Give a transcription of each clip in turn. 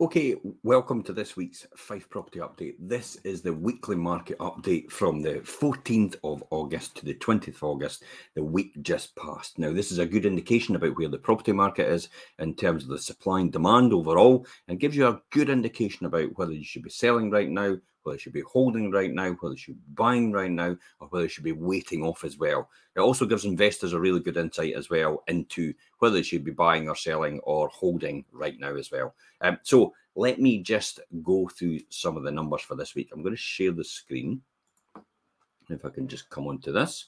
Okay, welcome to this week's Fife Property Update. This is the weekly market update from the 14th of August to the 20th of August, the week just passed. Now, this is a good indication about where the property market is in terms of the supply and demand overall, and gives you a good indication about whether you should be selling right now, whether you should be holding right now, whether you should be buying right now, or whether you should be waiting off as well. It also gives investors a really good insight as well into whether they should be buying or selling or holding right now as well. Um, so let me just go through some of the numbers for this week. I'm going to share the screen. If I can just come onto this.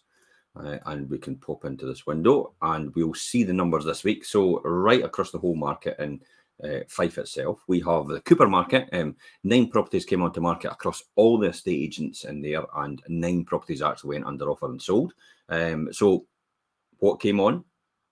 Uh, and we can pop into this window and we'll see the numbers this week. So right across the whole market in uh, Fife itself. We have the Cupar market. Um, nine properties came onto market across all the estate agents in there, and nine properties actually went under offer and sold. Um, so, what came on?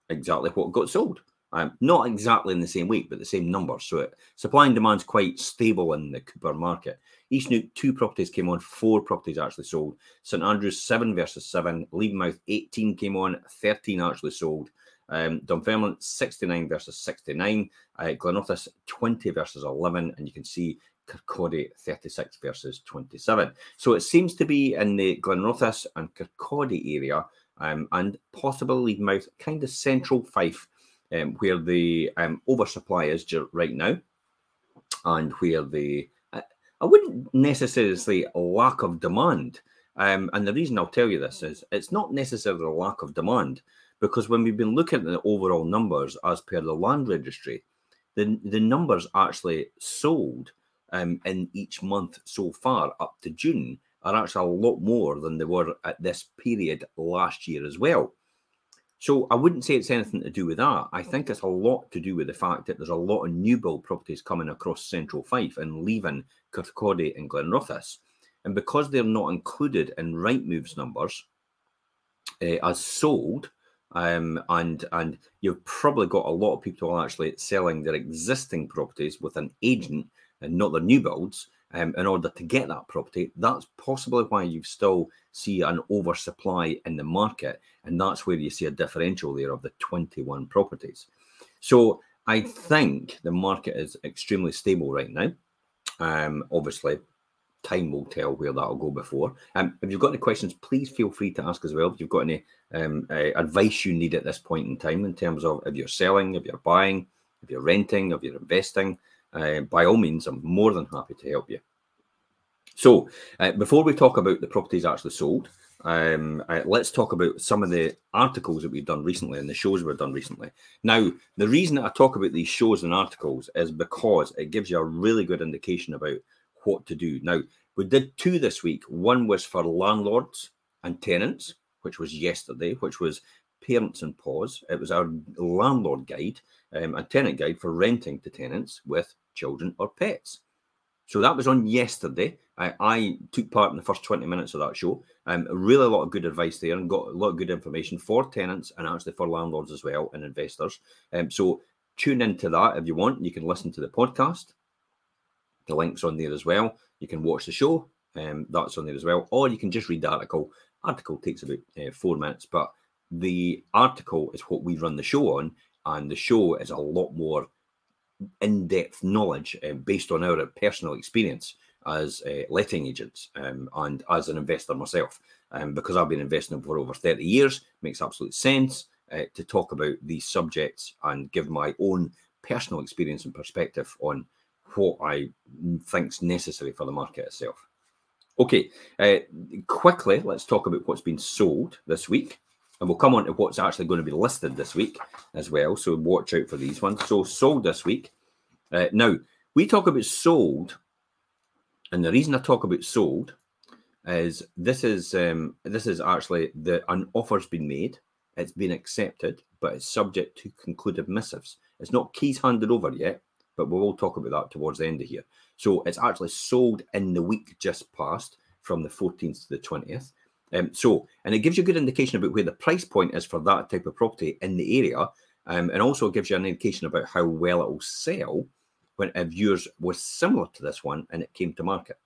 Exactly what got sold. Um, not exactly in the same week, but the same numbers. So, it, supply and demand's quite stable in the Cupar market. East Neuk, two properties came on, four properties actually sold. St Andrews, seven versus seven. Levenmouth, 18 came on, 13 actually sold. Um, Dunfermline 69 versus 69, uh, Glenrothes 20 versus 11, and you can see Kirkcaldy 36 versus 27. So it seems to be in the Glenrothes and Kirkcaldy area um, and possibly Mouth, kind of central Fife, um, where the um, oversupply is right now and where the, I, I wouldn't necessarily say lack of demand. Um, and the reason I'll tell you this is it's not necessarily a lack of demand because when we've been looking at the overall numbers as per the land registry, the, the numbers actually sold um, in each month so far up to June are actually a lot more than they were at this period last year as well. So I wouldn't say it's anything to do with that. I think it's a lot to do with the fact that there's a lot of new build properties coming across Central Fife and leaving Kirkcaldy and Glenrothes. And because they're not included in Rightmove's numbers uh, as sold, um, and and you've probably got a lot of people actually selling their existing properties with an agent and not their new builds um, in order to get that property. That's possibly why you still see an oversupply in the market, and that's where you see a differential there of the 21 properties. So I think the market is extremely stable right now. Um, obviously, time will tell where that'll go before. Um, if you've got any questions, please feel free to ask as well. If you've got any um, uh, advice you need at this point in time in terms of if you're selling, if you're buying, if you're renting, if you're investing, uh, by all means, I'm more than happy to help you. So, uh, before we talk about the properties actually sold, um, uh, let's talk about some of the articles that we've done recently and the shows we've done recently. Now, the reason that I talk about these shows and articles is because it gives you a really good indication about what to do. Now, we did two this week. One was for landlords and tenants, which was yesterday, which was Parents and Paws. It was our landlord guide um, and tenant guide for renting to tenants with children or pets. So that was on yesterday. I, I, took part in the first 20 minutes of that show. Um, really a lot of good advice there and got a lot of good information for tenants and actually for landlords as well and investors. Um, so tune into that if you want. You can listen to the podcast. The link's on there as well. You can watch the show. Um, that's on there as well. Or you can just read the article Article takes about uh, four minutes, but the article is what we run the show on, and the show is a lot more in-depth knowledge uh, based on our personal experience as uh, letting agents um, and as an investor myself. Um, because I've been investing for over 30 years, makes absolute sense uh, to talk about these subjects and give my own personal experience and perspective on what I think's necessary for the market itself. Okay, uh, quickly, let's talk about what's been sold this week. And we'll come on to what's actually going to be listed this week as well. So watch out for these ones. So sold this week. Uh, now, we talk about sold. And the reason I talk about sold is this is um, this is actually the an offer's been made, it's been accepted, but it's subject to concluded missives. It's not keys handed over yet, but we will talk about that towards the end of here. So it's actually sold in the week just past from the 14th to the 20th. Um, so, and it gives you a good indication about where the price point is for that type of property in the area, um, and also gives you an indication about how well it will sell when if yours was similar to this one and it came to market.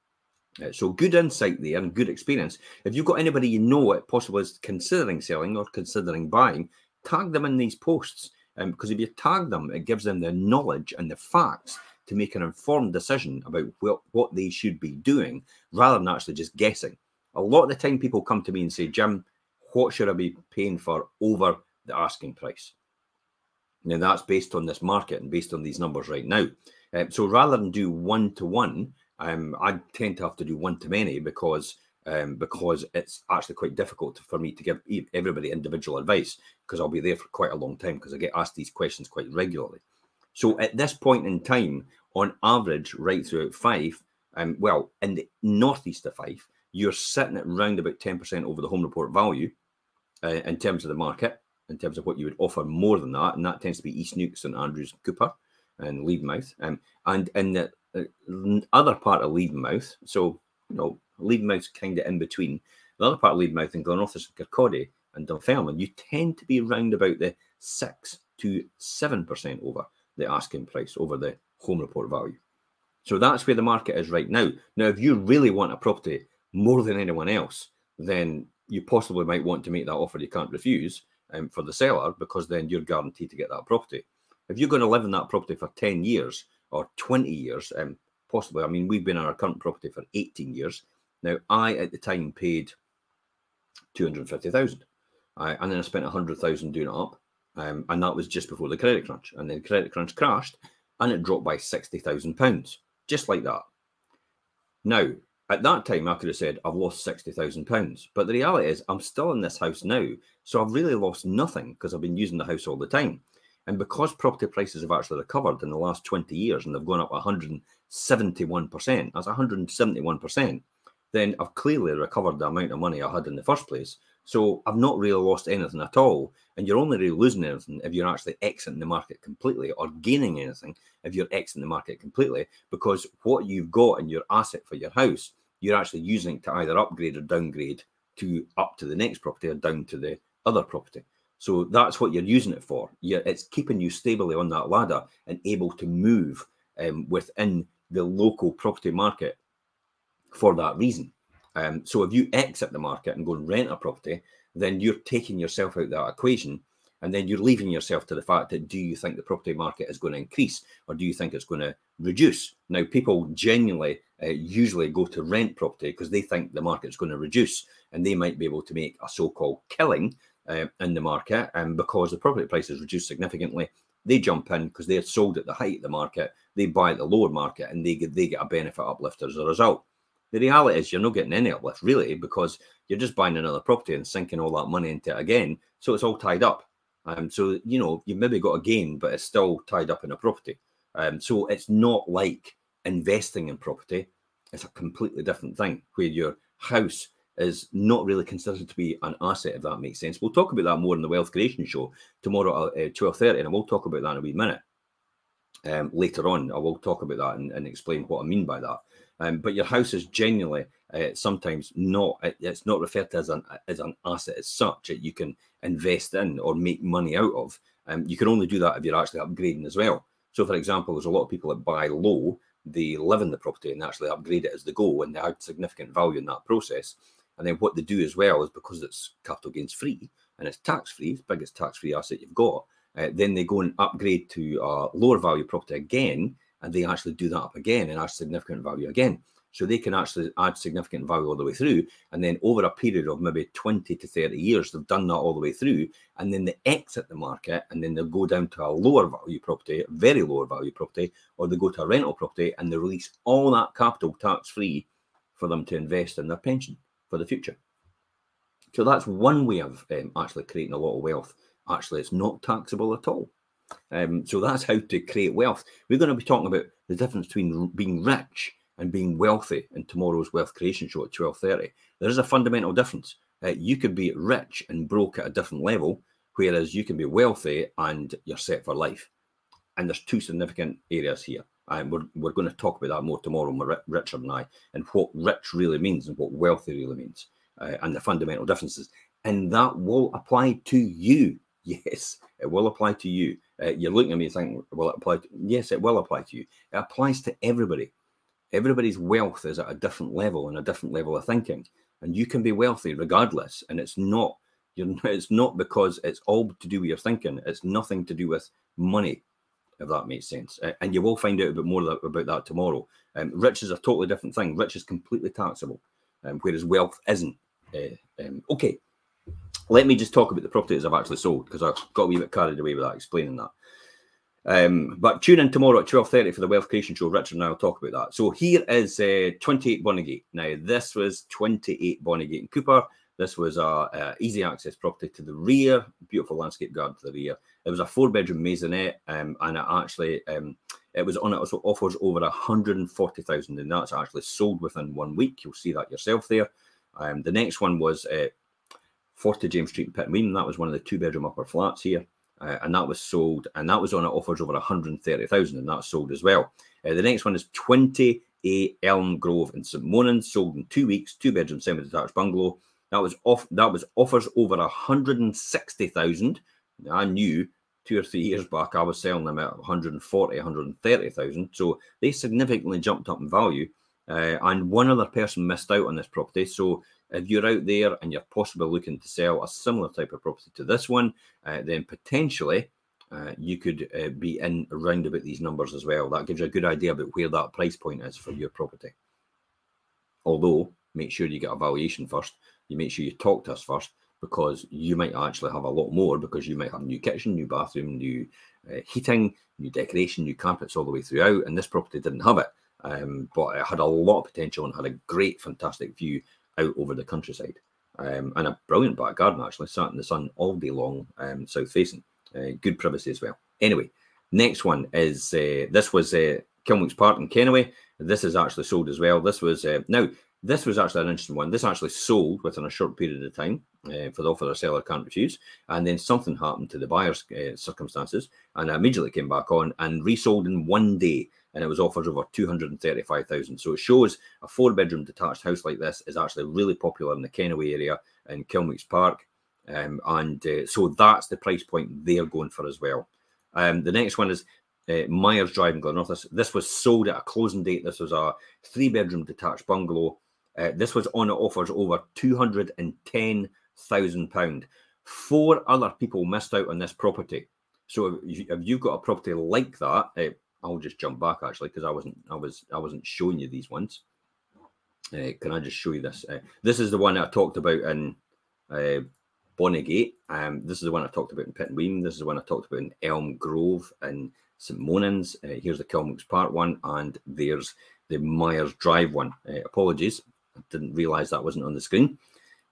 Uh, so, good insight there and good experience. If you've got anybody you know it possibly is considering selling or considering buying, tag them in these posts um, because if you tag them, it gives them the knowledge and the facts to make an informed decision about what, what they should be doing rather than actually just guessing. A lot of the time, people come to me and say, Jim, what should I be paying for over the asking price? Now, that's based on this market and based on these numbers right now. Um, so rather than do one to one, um, I tend to have to do one to many because um, because it's actually quite difficult for me to give everybody individual advice because I'll be there for quite a long time because I get asked these questions quite regularly. So at this point in time, on average, right throughout Fife, um, well, in the northeast of Fife, you're sitting at around about 10% over the home report value uh, in terms of the market, in terms of what you would offer more than that. And that tends to be East Neuk, St Andrews, Cupar, and Levenmouth. Um, and in the uh, other part of Levenmouth, so, you know, Levenmouth's kind of in between. The other part of Levenmouth and Glenrothes and Kirkcaldy and Dunfermline, you tend to be around about the 6 to 7% over the asking price, over the home report value. So that's where the market is right now. Now, if you really want a property more than anyone else, then you possibly might want to make that offer you can't refuse um, for the seller because then you're guaranteed to get that property. If you're going to live in that property for 10 years or 20 years, um, possibly, I mean, we've been in our current property for 18 years. Now, I at the time paid 250,000 uh, and then I spent 100,000 doing it up. Um, and that was just before the credit crunch. And then the credit crunch crashed and it dropped by 60,000 pounds, just like that. Now, at that time, I could have said, I've lost £60,000. But the reality is, I'm still in this house now. So I've really lost nothing because I've been using the house all the time. And because property prices have actually recovered in the last 20 years and they've gone up 171%, that's 171%, then I've clearly recovered the amount of money I had in the first place. So I've not really lost anything at all. And you're only really losing anything if you're actually exiting the market completely or gaining anything if you're exiting the market completely because what you've got in your asset for your house, you're actually using to either upgrade or downgrade to up to the next property or down to the other property. So that's what you're using it for. Yeah, it's keeping you stably on that ladder and able to move um, within the local property market for that reason. Um, so if you exit the market and go and rent a property, then you're taking yourself out of that equation and then you're leaving yourself to the fact that do you think the property market is going to increase or do you think it's going to reduce? Now, people genuinely uh, usually go to rent property because they think the market's going to reduce and they might be able to make a so called killing uh, in the market. And because the property price prices reduce significantly, they jump in because they're sold at the height of the market, they buy at the lower market and they get, they get a benefit uplift as a result. The reality is you're not getting any uplift really because you're just buying another property and sinking all that money into it again. So it's all tied up. Um, so you know you've maybe got a gain, but it's still tied up in a property. Um, so it's not like investing in property. It's a completely different thing where your house is not really considered to be an asset, if that makes sense. We'll talk about that more in the wealth creation show tomorrow at uh, twelve thirty, and we'll talk about that in a wee minute. Um, later on, I will talk about that and, and explain what I mean by that. Um, but your house is genuinely uh, sometimes not it's not referred to as an as an asset as such that you can invest in or make money out of. Um, you can only do that if you're actually upgrading as well. So, for example, there's a lot of people that buy low, they live in the property and actually upgrade it as they go, and they add significant value in that process. And then what they do as well is because it's capital gains free and it's tax free, it's the biggest tax free asset you've got. Uh, then they go and upgrade to a lower value property again and they actually do that up again and add significant value again. So they can actually add significant value all the way through. And then over a period of maybe 20 to 30 years, they've done that all the way through. And then they exit the market and then they'll go down to a lower value property, very lower value property, or they go to a rental property and they release all that capital tax free for them to invest in their pension for the future. So that's one way of um, actually creating a lot of wealth. Actually, it's not taxable at all. Um, so that's how to create wealth. We're going to be talking about the difference between being rich and being wealthy in tomorrow's wealth creation show at 12.30. There is a fundamental difference. Uh, you could be rich and broke at a different level, whereas you can be wealthy and you're set for life. And there's two significant areas here. And we're, we're going to talk about that more tomorrow, Richard and I, and what rich really means and what wealthy really means, uh, and the fundamental differences. And that will apply to you. Yes, it will apply to you. Uh, you're looking at me thinking, will it apply? To, yes, it will apply to you. It applies to everybody. Everybody's wealth is at a different level and a different level of thinking, and you can be wealthy regardless. And it's not you're, it's not because it's all to do with your thinking. It's nothing to do with money if that makes sense. And you will find out a bit more about that tomorrow. Um, rich is a totally different thing. Rich is completely taxable, um, whereas wealth isn't. Uh, um, okay, let me just talk about the properties I've actually sold because I got a wee bit carried away with that, explaining that. Um, but tune in tomorrow at 12.30 for the Wealth Creation Show. Richard and I will talk about that. So here is uh, 28 Bonnygate. Now, this was 28 Bonnygate and Cupar. This was a, a, easy access property to the rear, beautiful landscape garden to the rear. It was a four bedroom maisonette, um, and it actually um, it was on it also offers over 140,000, and that's actually sold within one week. You'll see that yourself there. Um, the next one was uh, 40 James Street in Pittenweem. That was one of the two bedroom upper flats here. Uh, and that was sold, and that was on offers over 130,000, and that's sold as well. Uh, the next one is 20A Elm Grove in St. Monan, sold in two weeks, two bedroom semi detached bungalow. That was off. That was offers over 160,000. I knew two or three years back I was selling them at 140, 130,000. So they significantly jumped up in value. Uh, and one other person missed out on this property. So if you're out there and you're possibly looking to sell a similar type of property to this one, uh, then potentially uh, you could uh, be in around about these numbers as well. That gives you a good idea about where that price point is for your property. Although, make sure you get a valuation first. You make sure you talk to us first because you might actually have a lot more because you might have new kitchen, new bathroom, new uh, heating, new decoration, new carpets all the way throughout. And this property didn't have it, um, but it had a lot of potential and had a great, fantastic view out over the countryside. Um, and a brilliant back garden actually, sat in the sun all day long, um, south facing. Uh, good privacy as well. Anyway, next one is uh, this was uh, Park in Kennoway. This is actually sold as well. This was uh, now this was actually an interesting one. This actually sold within a short period of time uh, for the offer the seller can't refuse, and then something happened to the buyer's uh, circumstances, and I immediately came back on and resold in one day and it was offered over 235,000. So it shows a four bedroom detached house like this is actually really popular in the Kennoway area in Kilmeeks Park. Um, and uh, so that's the price point they're going for as well. Um, the next one is uh, Myers Drive in Glenorchy. This was sold at a closing date. This was a three bedroom detached bungalow. Uh, this was on offers over £210,000. Four other people missed out on this property. So if, you've got a property like that, I'll just jump back actually because I wasn't I was I wasn't showing you these ones. Uh, can I just show you this? Uh, this is the one I talked about in uh, Bonnygate. Um, this is the one I talked about in Pittenweem. This is the one I talked about in Elm Grove and St Monans. Uh, here's the Kilnwicks Park one, and there's the Myers Drive one. Apologies, I didn't realise that wasn't on the screen.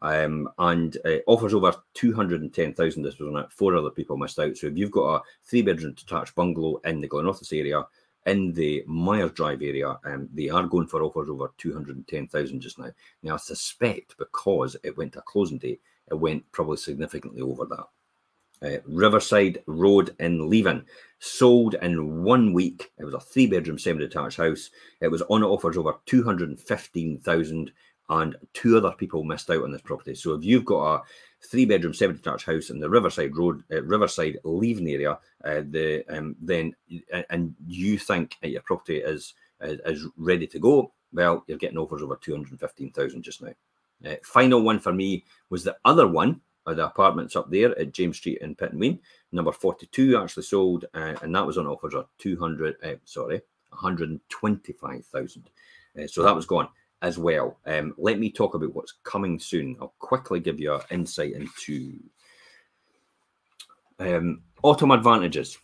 Um, and uh, offers over 210,000. This was on it. Four other people missed out. So if you've got a three bedroom detached bungalow in the Glenorchy area, in the Myers Drive area, um, they are going for offers over 210,000 just now. Now, I suspect because it went to a closing date, it went probably significantly over that. Uh, Riverside Road in Leven sold in one week. It was a three bedroom semi detached house. It was on offers over 215,000 and two other people missed out on this property. So if you've got a three bedroom, semi detached house in the Riverside Road, uh, Riverside Leven area, uh, the um, then and you think your property is, is, ready to go, well, you're getting offers over two hundred fifteen thousand just now. Uh, final one for me was the other one, uh, the apartments up there at James Street in Pittenweem, number forty two actually sold, uh, and that was on offers of two hundred, uh, sorry, one hundred twenty five thousand. so that was gone as well. Um, let me talk about what's coming soon. I'll quickly give you an insight into um, autumn advantages.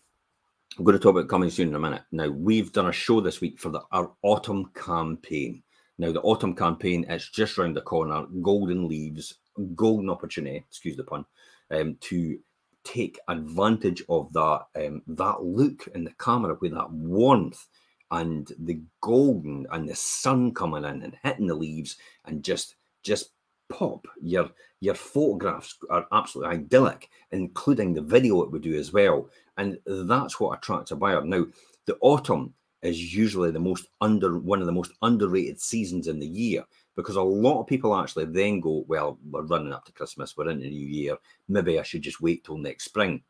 I'm going to talk about coming soon in a minute. Now, we've done a show this week for the, our autumn campaign. Now, the autumn campaign is just around the corner, golden leaves, golden opportunity, excuse the pun, um, to take advantage of that um, that look in the camera with that warmth and the golden and the sun coming in and hitting the leaves and just just pop your your photographs are absolutely idyllic including the video it would do as well. And that's what attracts a buyer. Now the autumn is usually the most under one of the most underrated seasons in the year because a lot of people actually then go well we're running up to christmas we're in the new year maybe i should just wait till next spring.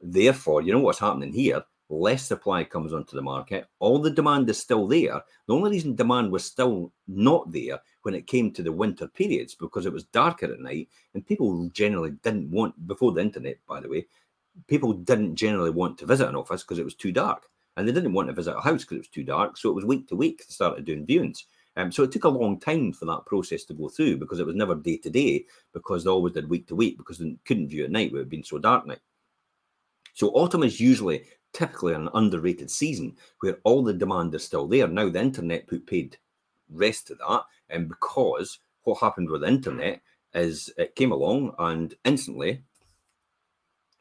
Therefore you know what's happening here less supply comes onto the market. All the demand is still there. The only reason demand was still not there when it came to the winter periods because it was darker at night and people generally didn't want, before the internet, by the way, people didn't generally want to visit an office because it was too dark, and they didn't want to visit a house because it was too dark. So it was week to week they started doing viewings. Um, so it took a long time for that process to go through because it was never day to day because they always did week to week because they couldn't view at night where it had been so dark night. So autumn is usually typically an underrated season where all the demand is still there. Now the internet put paid rest to that, and because what happened with the internet is it came along and instantly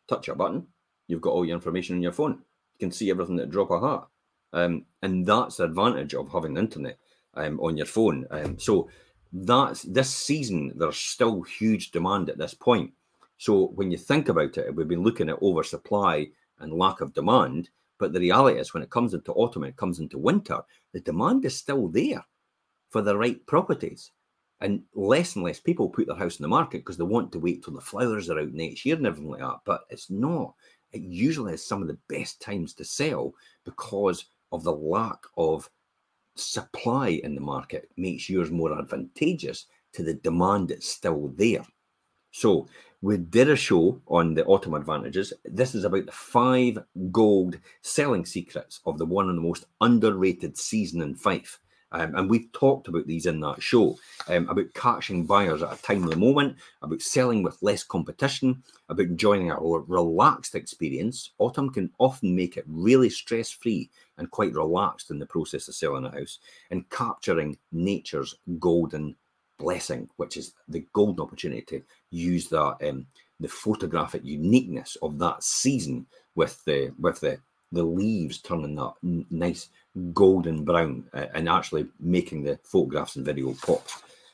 touch a button, you've got all your information on your phone. You can see everything at drop a hat. Um, and that's the advantage of having the internet um, on your phone. Um, so that's this season, there's still huge demand at this point. So when you think about it, we've been looking at oversupply and lack of demand. But the reality is, when it comes into autumn, and it comes into winter, the demand is still there for the right properties. And less and less people put their house in the market because they want to wait till the flowers are out next year and everything like that. But it's not. It usually is some of the best times to sell because of the lack of supply in the market makes yours more advantageous to the demand that's still there. So we did a show on the autumn advantages. This is about the five gold selling secrets of the one of the most underrated season in Fife. Um, and we've talked about these in that show um, about catching buyers at a timely moment, about selling with less competition, about enjoying a relaxed experience. Autumn can often make it really stress free and quite relaxed in the process of selling a house, and capturing nature's golden blessing, which is the golden opportunity to use that um, the photographic uniqueness of that season with the with the the leaves turning that nice golden brown uh, and actually making the photographs and video pop.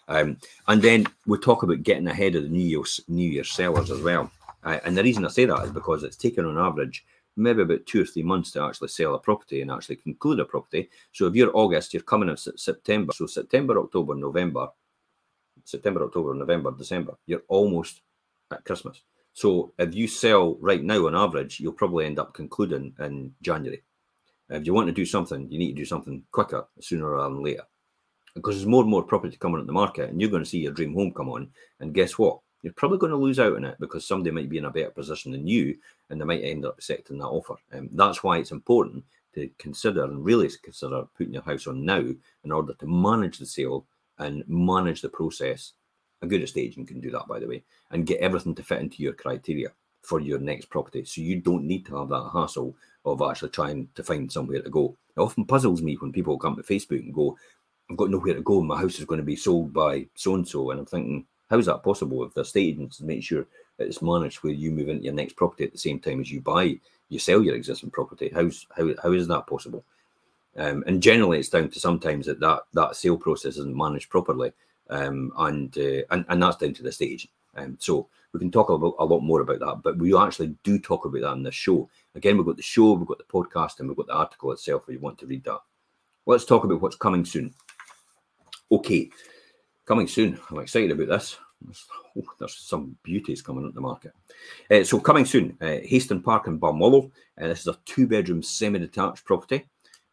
Um, and then we talk about getting ahead of the New Year's New Year sellers as well. Uh, and the reason I say that is because it's taken on average maybe about two or three months to actually sell a property and actually conclude a property. So if you're August, you're coming in September. So September, October, November, September, October, November, December, you're almost at Christmas. So if you sell right now on average, you'll probably end up concluding in January. If you want to do something, you need to do something quicker, sooner rather than later. Because there's more and more property coming on the market, and you're going to see your dream home come on. And guess what? You're probably going to lose out on it because somebody might be in a better position than you, and they might end up accepting that offer. And um, that's why it's important to consider and really consider putting your house on now in order to manage the sale and manage the process. A good estate agent can do that, by the way, and get everything to fit into your criteria for your next property. So you don't need to have that hassle of actually trying to find somewhere to go. It often puzzles me when people come to Facebook and go, I've got nowhere to go. My house is going to be sold by so and so. And I'm thinking, how is that possible if the estate agents make sure it's managed where you move into your next property at the same time as you buy, you sell your existing property? How's how how is that possible? Um, and generally, it's down to sometimes that that, that sale process isn't managed properly, um, and, uh, and and that's down to the stage. Um, so we can talk about a lot more about that, but we actually do talk about that in this show. Again, we've got the show, we've got the podcast, and we've got the article itself if you want to read that. Let's talk about what's coming soon. Okay, coming soon. I'm excited about this. There's, oh, there's some beauties coming at the market. Uh, so coming soon, uh, Haston Park in Balmullo. Uh, this is a two-bedroom semi-detached property.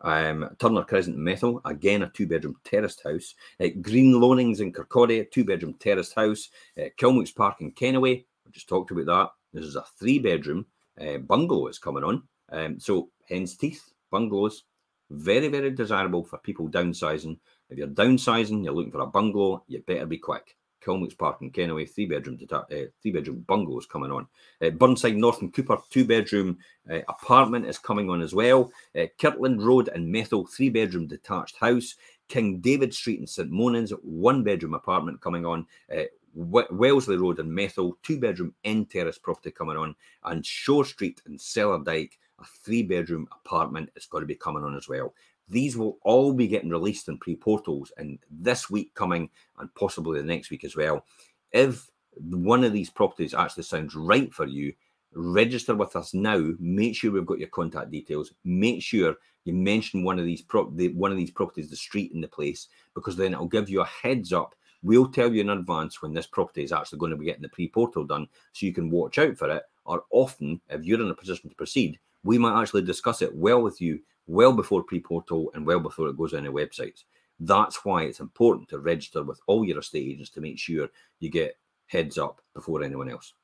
Um, Turner Crescent Methil, again a two bedroom terraced house. Uh, Green Loanings in Kirkcaldy, a two bedroom terraced house. Uh, Kilmwicks Park in Kennoway, I just talked about that. This is a three bedroom uh, bungalow is coming on. Um, so, hen's teeth bungalows, very, very desirable for people downsizing. If you're downsizing, you're looking for a bungalow, you better be quick. Kilmwicks Park in Kennoway, three bedroom uh, three bedroom bungalows coming on. Uh, Burnside North and Cupar, two bedroom uh, apartment is coming on as well. Uh, Kirtland Road and Methil, three bedroom detached house. King David Street in St Monans, one bedroom apartment coming on. Uh, Wellesley Road and Methil, two bedroom end terrace property coming on. And Shore Street and Cellardyke, a three bedroom apartment is going to be coming on as well. These will all be getting released in pre portals and this week coming and possibly the next week as well. If one of these properties actually sounds right for you, register with us now. Make sure we've got your contact details. Make sure you mention one of these the, one of these properties, the street and the place, because then it'll give you a heads up. We'll tell you in advance when this property is actually going to be getting the pre-portal done, so you can watch out for it. Or often, if you're in a position to proceed, we might actually discuss it well with you well before pre-portal and well before it goes on the websites. That's why it's important to register with all your estate agents to make sure you get heads up before anyone else.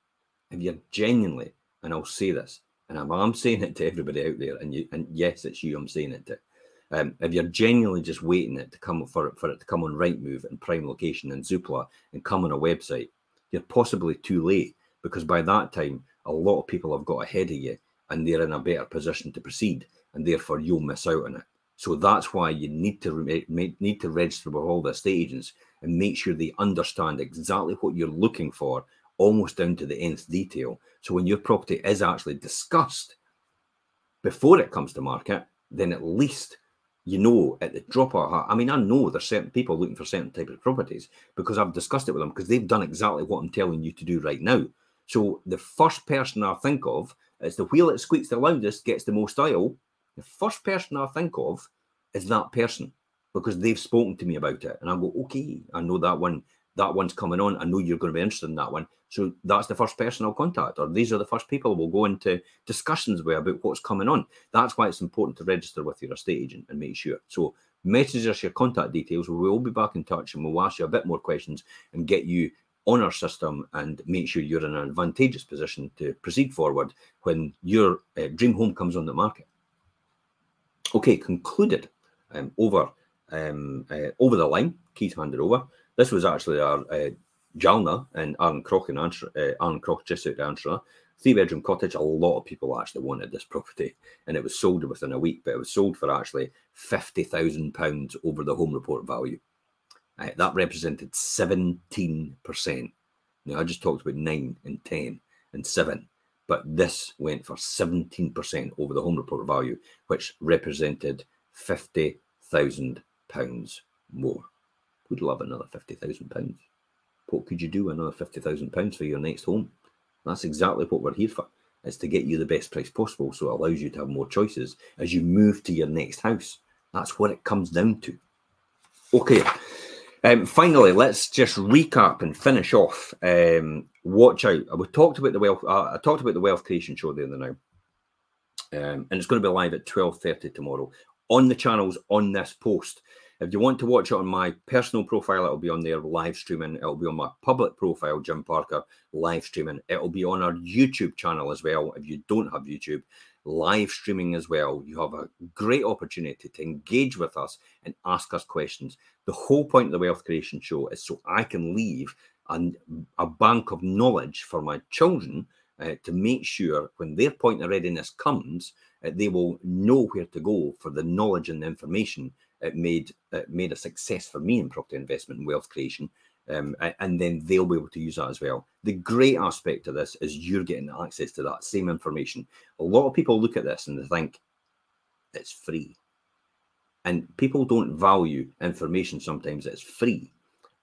If you're genuinely and I'll say this, and I'm, I'm saying it to everybody out there, and you, and yes, it's you I'm saying it to. Um, if you're genuinely just waiting it to come for it for it to come on Rightmove and Prime Location and Zoopla and come on a website, you're possibly too late because by that time a lot of people have got ahead of you and they're in a better position to proceed, and therefore you'll miss out on it. So that's why you need to re- eh, need to register with all the estate agents and make sure they understand exactly what you're looking for, almost down to the nth detail. So when your property is actually discussed before it comes to market, then at least you know at the drop of. I mean, I know there's certain people looking for certain type of properties because I've discussed it with them because they've done exactly what I'm telling you to do right now. So the first person I think of is the wheel that squeaks the loudest gets the most oil. The first person I think of is that person because they've spoken to me about it, and I go, okay, I know that one. That one's coming on. I know you're going to be interested in that one. So that's the first person I'll contact, or these are the first people we'll go into discussions with about what's coming on. That's why it's important to register with your estate agent and make sure. So message us your contact details. We will be back in touch and we'll ask you a bit more questions and get you on our system and make sure you're in an advantageous position to proceed forward when your uh, dream home comes on the market. Okay, concluded um, over um, uh, over the line. Keith handed over. This was actually our uh, Jalna and Aaron Crock Answer, uh, Aaron Crock just out Answer. Three bedroom cottage. A lot of people actually wanted this property, and it was sold within a week. But it was sold for actually fifty thousand pounds over the home report value. Uh, that represented seventeen percent. Now I just talked about nine and ten and seven, but this went for seventeen percent over the home report value, which represented fifty thousand pounds more. Would love another fifty thousand pounds what could you do another fifty thousand pounds for your next home? That's exactly what we're here for. Is to get you the best price possible, so it allows you to have more choices as you move to your next house. That's what it comes down to. Okay. Um, finally, let's just recap and finish off. Um, watch out. We talked about the wealth. Uh, I talked about the wealth creation show the other night, um, and it's going to be live at twelve thirty tomorrow on the channels on this post. If you want to watch it on my personal profile, it'll be on there live streaming. It'll be on my public profile, Jim Parker, live streaming. It'll be on our YouTube channel as well. If you don't have YouTube, live streaming as well. You have a great opportunity to engage with us and ask us questions. The whole point of the Wealth Creation Show is so I can leave an, a bank of knowledge for my children uh, to make sure when their point of readiness comes, uh, they will know where to go for the knowledge and the information it made it made a success for me in property investment and wealth creation. Um, and then they'll be able to use that as well. The great aspect of this is you're getting access to that same information. A lot of people look at this and they think it's free. And people don't value information sometimes that's free.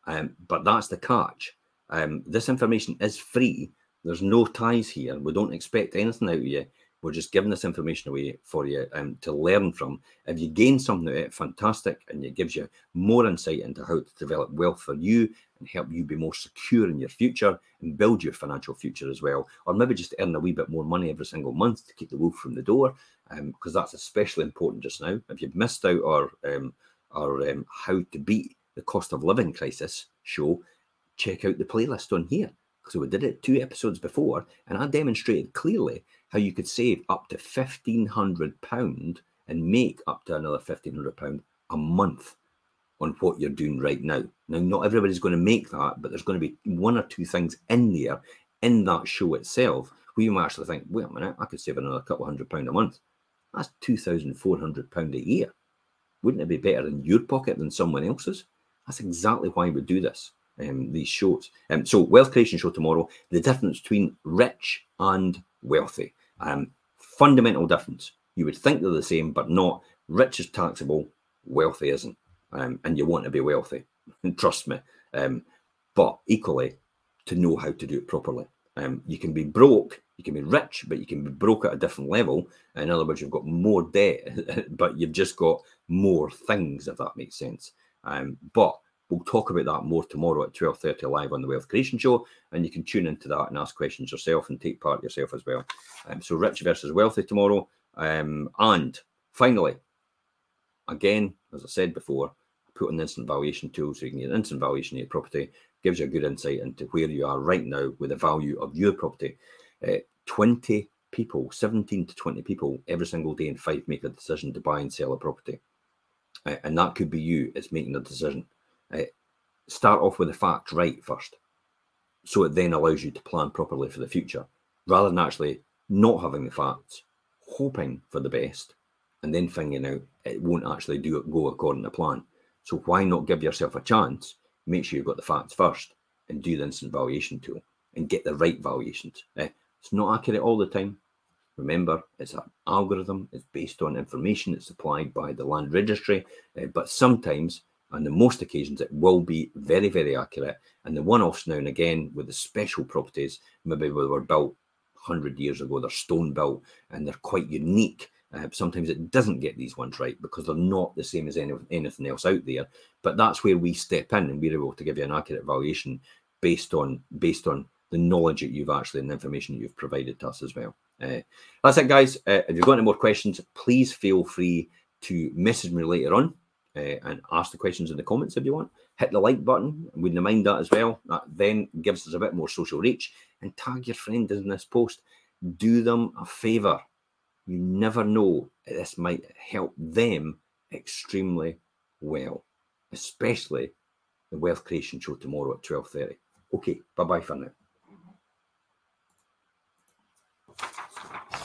Um, but that's the catch. Um, this information is free. There's no ties here. We don't expect anything out of you. We're just giving this information away for you um, to learn from. If you gain something out of it, fantastic, and it gives you more insight into how to develop wealth for you and help you be more secure in your future and build your financial future as well. Or maybe just earn a wee bit more money every single month to keep the wolf from the door, because um, that's especially important just now. If you've missed out our um, our um, how to beat the cost of living crisis show, check out the playlist on here. So we did it two episodes before, and I demonstrated clearly how you could save up to £1,500 and make up to another £1,500 a month on what you're doing right now. Now, not everybody's going to make that, but there's going to be one or two things in there in that show itself where you might actually think, wait a minute, I could save another couple hundred pounds a month. That's £2,400 a year. Wouldn't it be better in your pocket than someone else's? That's exactly why we do this, um, these shows. Um, so, Wealth Creation Show tomorrow, the difference between rich and wealthy. Um, fundamental difference. You would think they're the same, but not. Rich is taxable, wealthy isn't. Um, and you want to be wealthy, trust me. Um, but equally, to know how to do it properly. Um, you can be broke, you can be rich, but you can be broke at a different level. In other words, you've got more debt, but you've just got more things, if that makes sense. Um, but We'll talk about that more tomorrow at 12.30 live on the Wealth Creation Show, and you can tune into that and ask questions yourself and take part yourself as well. Um, so rich versus wealthy tomorrow. Um, and finally, again, as I said before, put an instant valuation tool so you can get an instant valuation of your property. Gives you a good insight into where you are right now with the value of your property. uh, 20 people, 17 to 20 people every single day in five make a decision to buy and sell a property. Uh, and that could be you as making a decision. Uh, start off with the facts right first. So it then allows you to plan properly for the future rather than actually not having the facts, hoping for the best, and then finding out it won't actually do go according to plan. So why not give yourself a chance? Make sure you've got the facts first and do the instant valuation tool and get the right valuations. Eh? It's not accurate all the time. Remember, it's an algorithm, it's based on information that's supplied by the land registry, uh, but sometimes, on the most occasions, it will be very, very accurate. And the one offs now and again with the special properties, maybe they were built 100 years ago, they're stone built and they're quite unique. Uh, sometimes it doesn't get these ones right because they're not the same as any, anything else out there. But that's where we step in and we're able to give you an accurate valuation based on based on the knowledge that you've actually and the information that you've provided to us as well. Uh, that's it, guys. Uh, if you've got any more questions, please feel free to message me later on uh, and ask the questions in the comments if you want. Hit the like button. Wouldn't mind that as well. That then gives us a bit more social reach. And tag your friend in this post. Do them a favour. You never know. This might help them extremely well, especially the Wealth Creation Show tomorrow at 12.30. Okay, bye-bye for now.